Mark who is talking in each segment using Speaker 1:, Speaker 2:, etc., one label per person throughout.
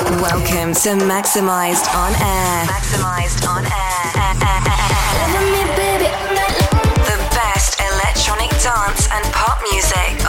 Speaker 1: Welcome to Maximized on Air. Maximized on Air. The best electronic dance and pop music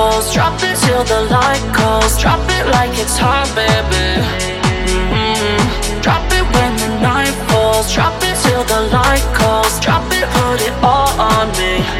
Speaker 1: goes. Drop it
Speaker 2: till the light calls. Drop it like it's hot, baby. Mm-hmm. Drop it when the
Speaker 3: night falls. Drop it till the light calls. Drop it, put it all on me.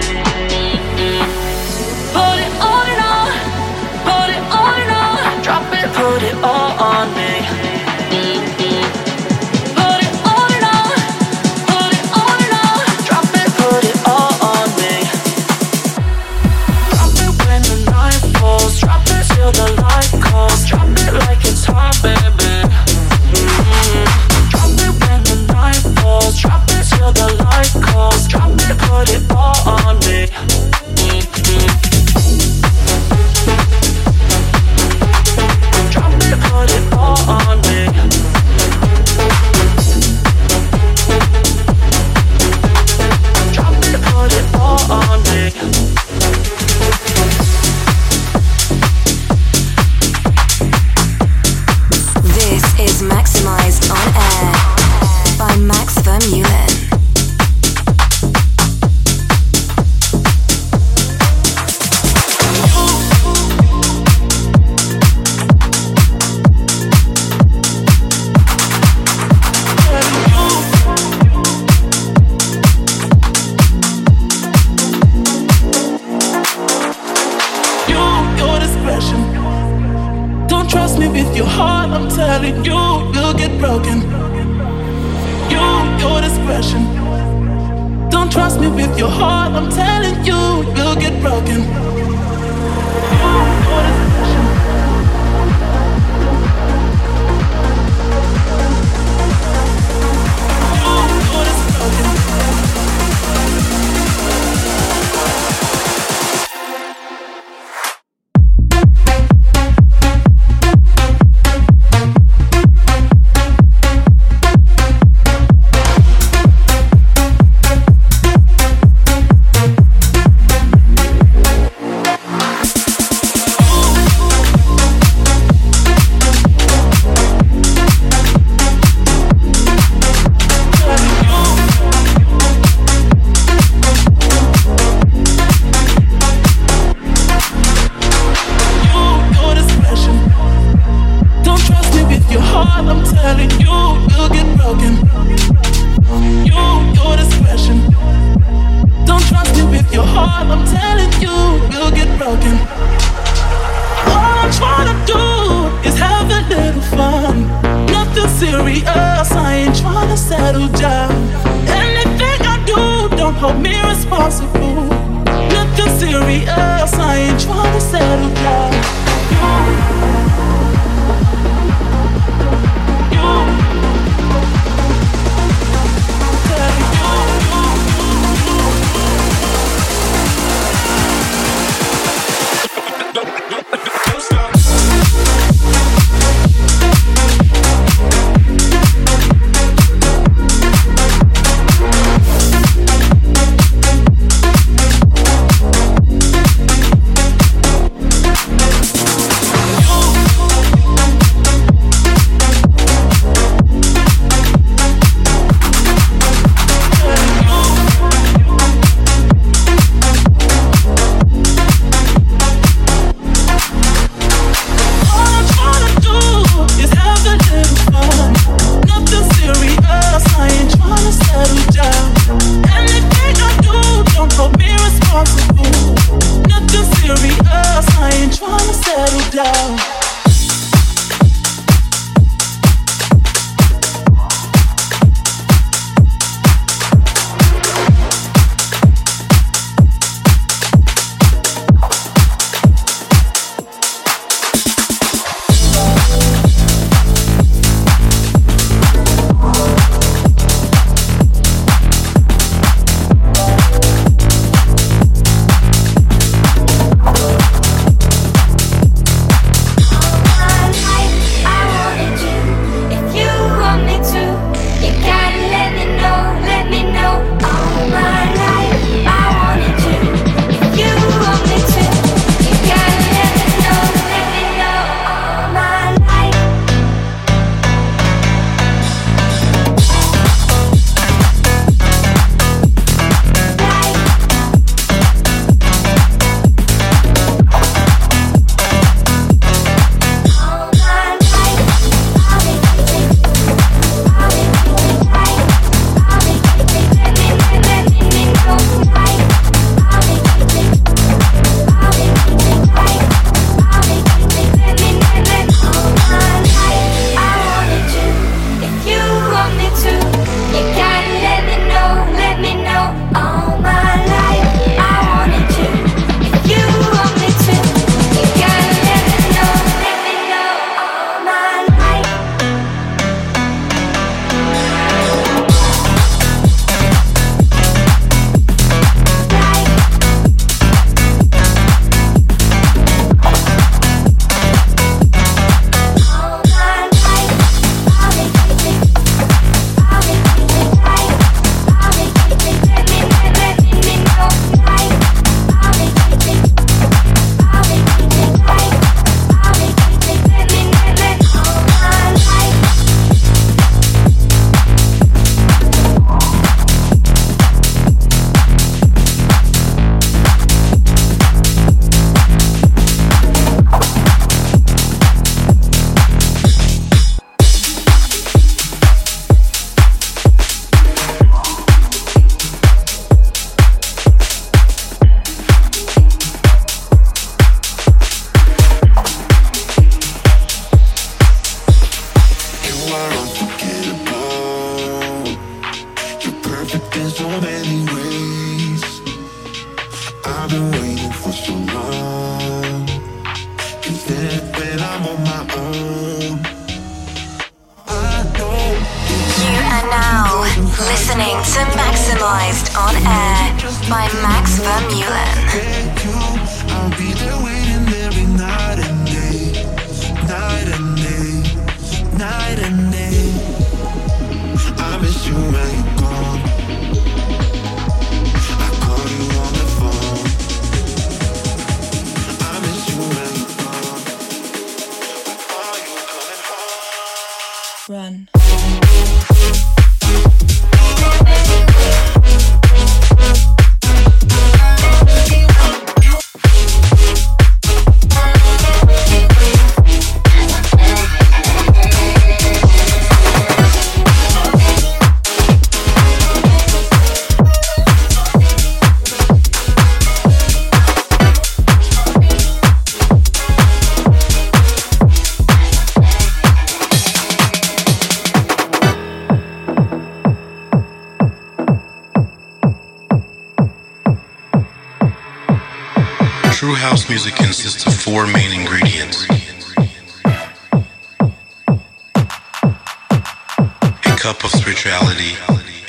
Speaker 4: Spirituality,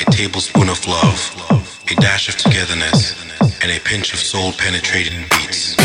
Speaker 4: a tablespoon of love, a dash of togetherness, and a pinch of soul penetrating beats.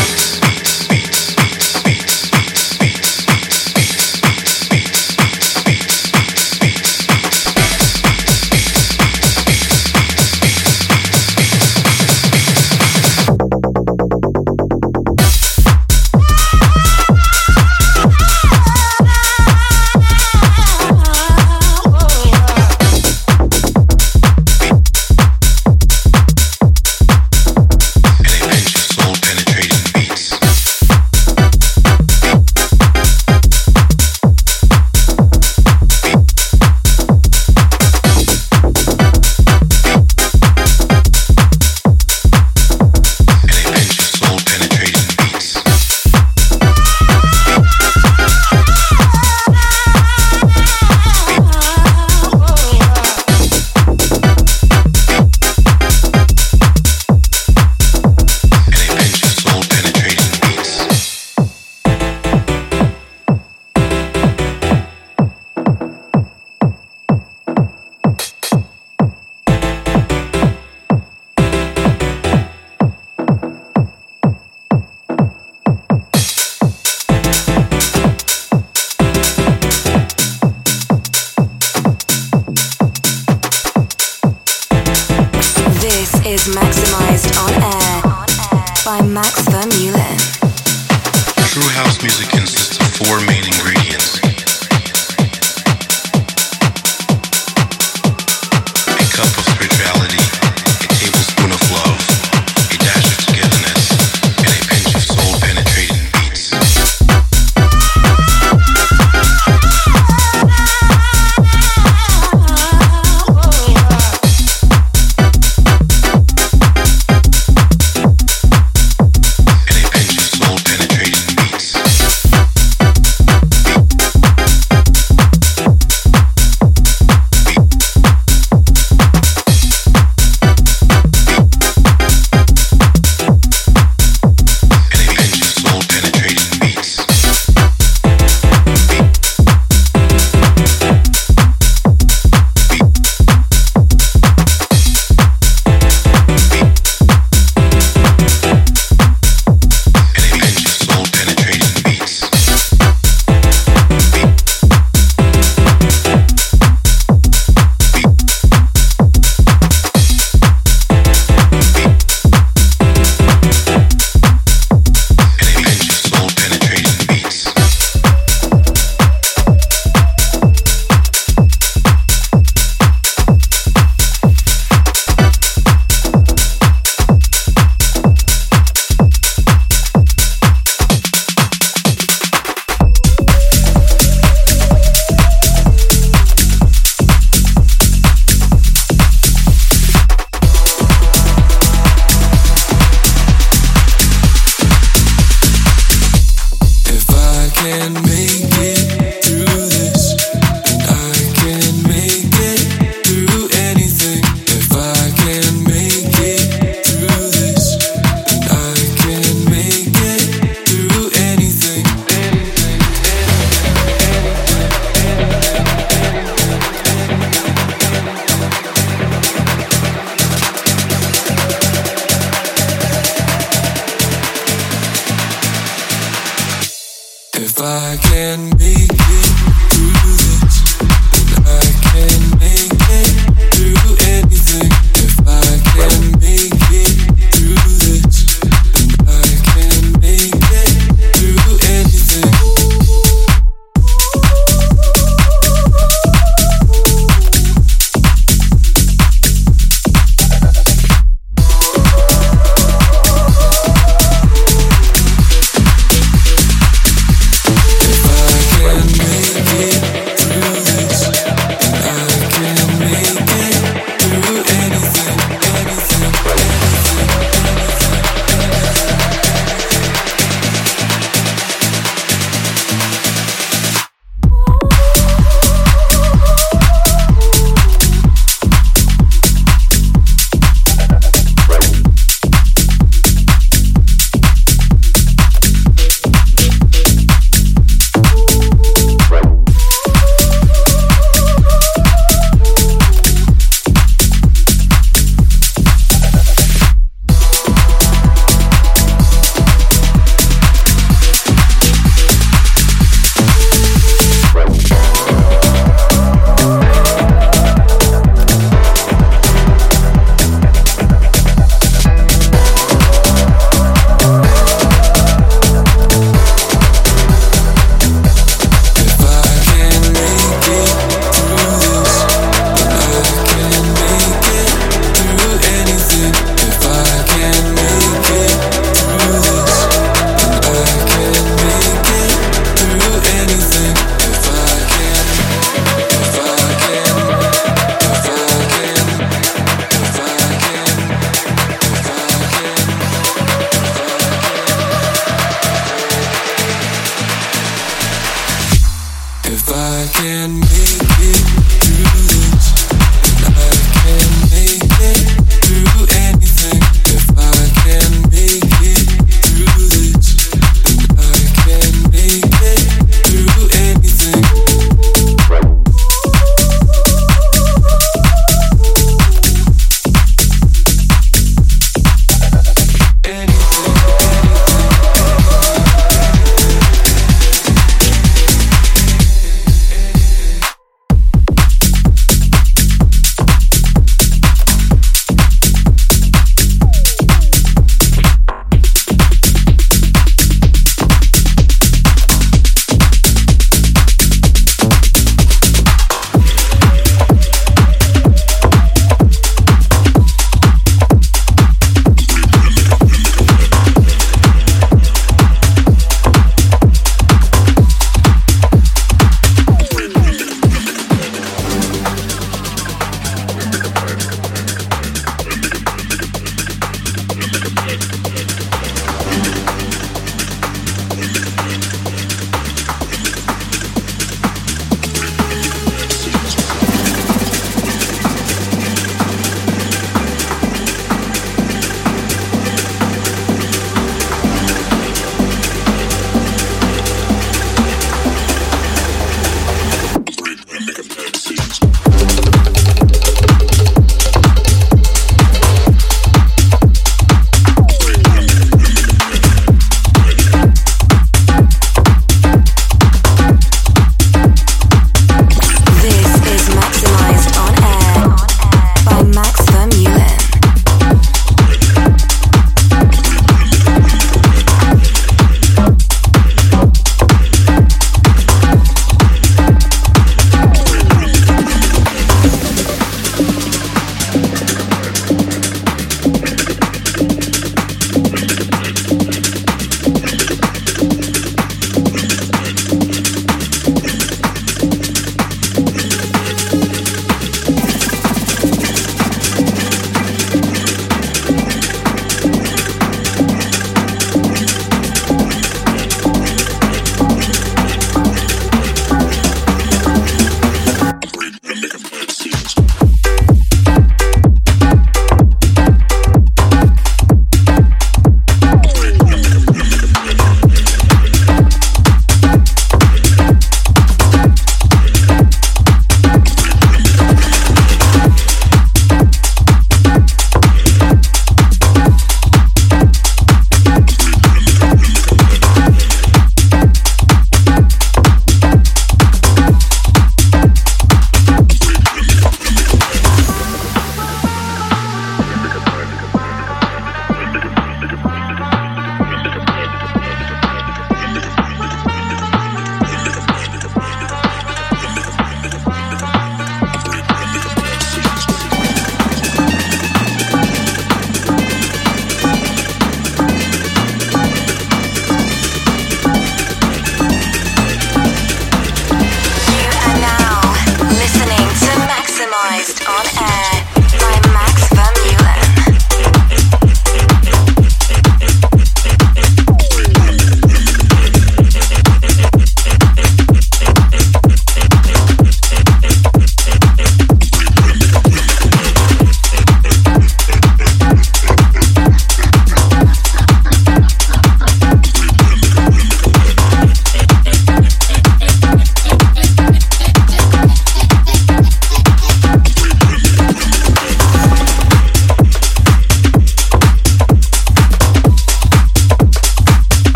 Speaker 5: Max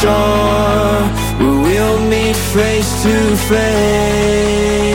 Speaker 5: shore where we'll meet face to face.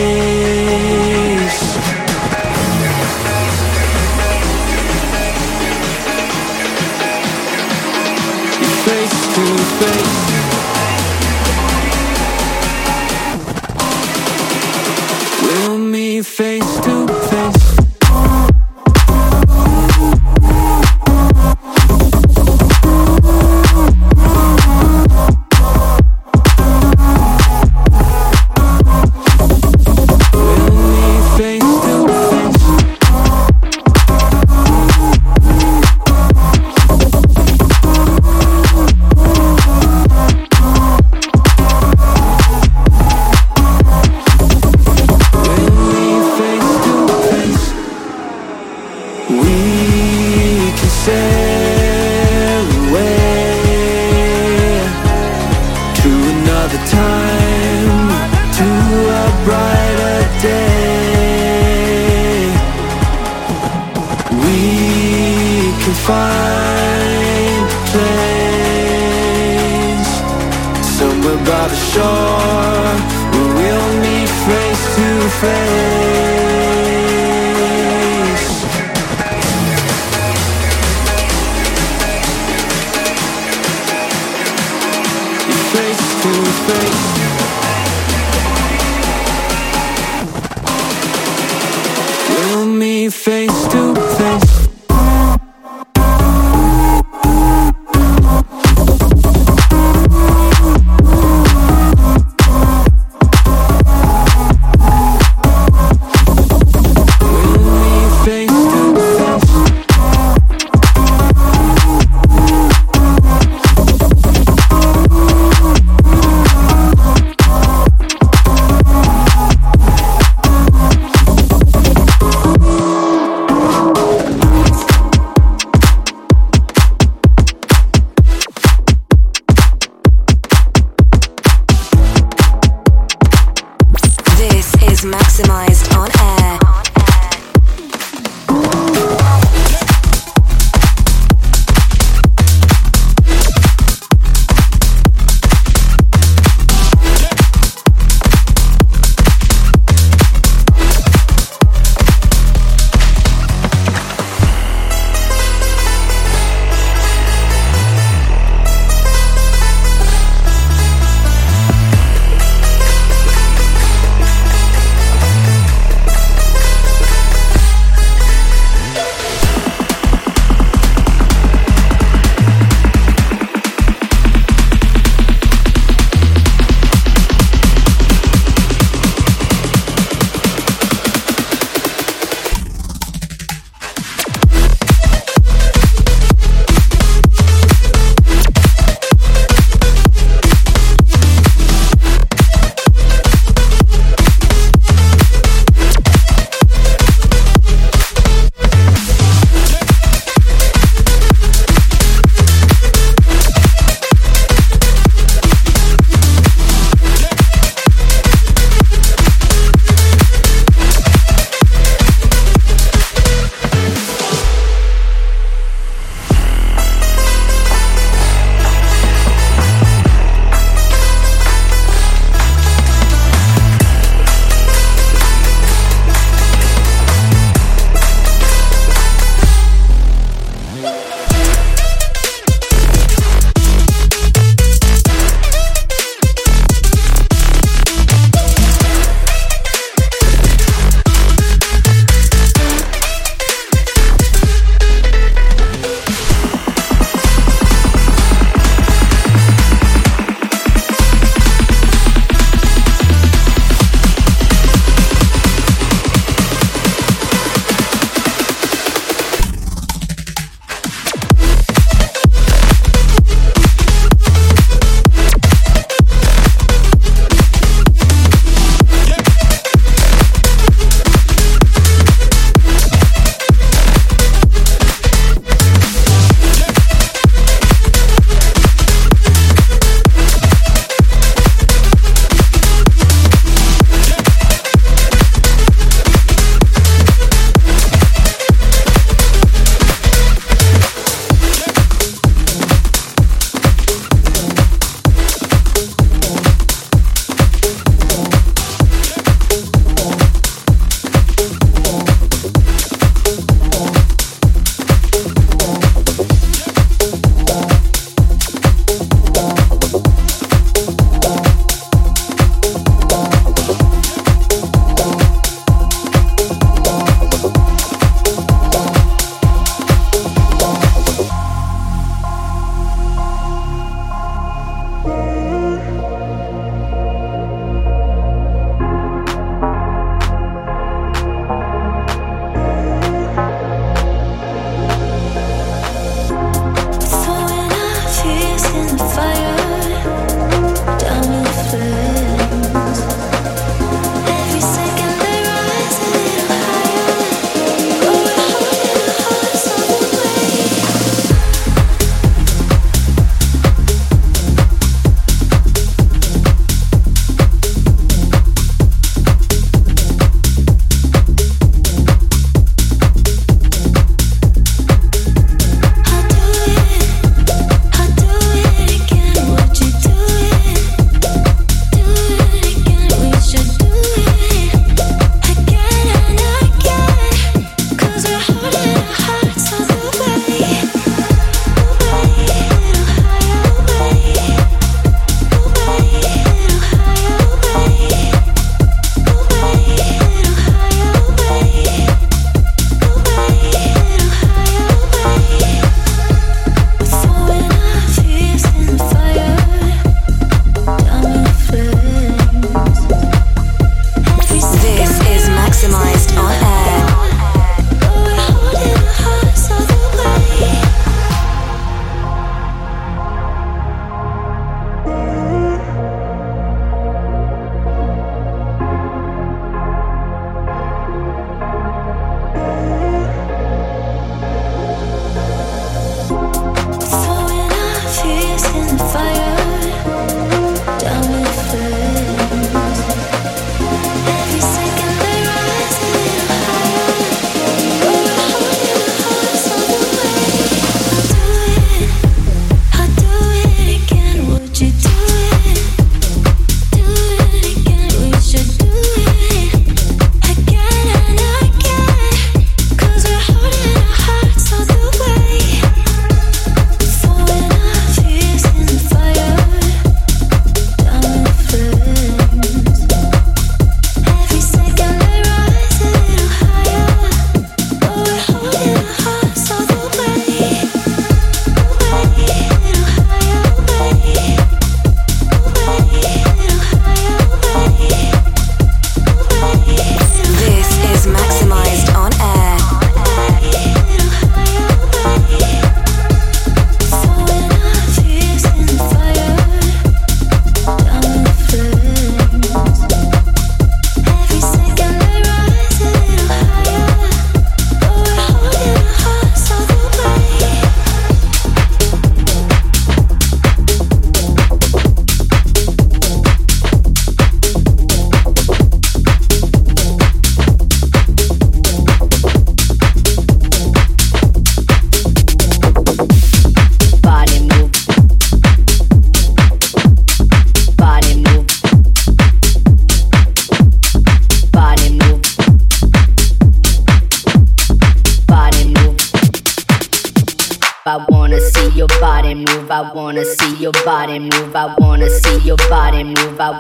Speaker 5: Face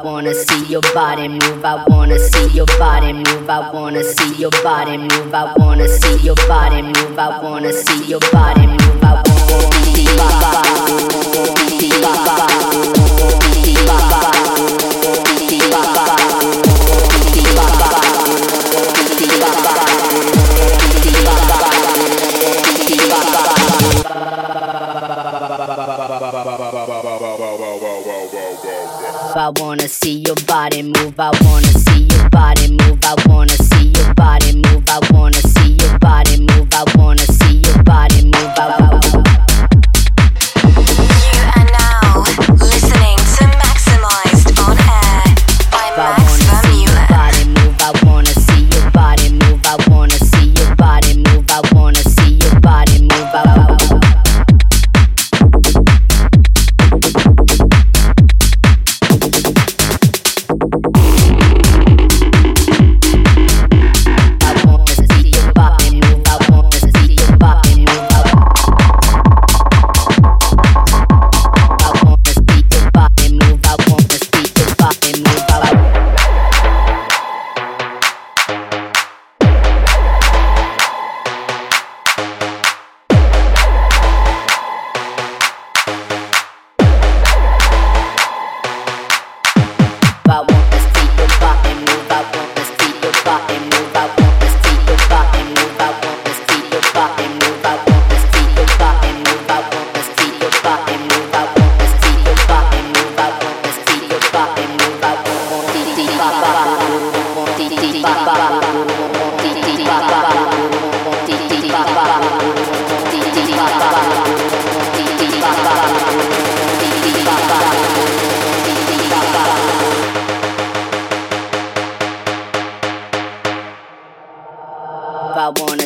Speaker 6: wanna see your body move. I wanna see your body move. I wanna see your body move. I wanna see your body move. I wanna see your body move. I wanna see your body. move. I wanna see your body move. I wanna see your body move. I wanna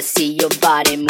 Speaker 6: see your body move.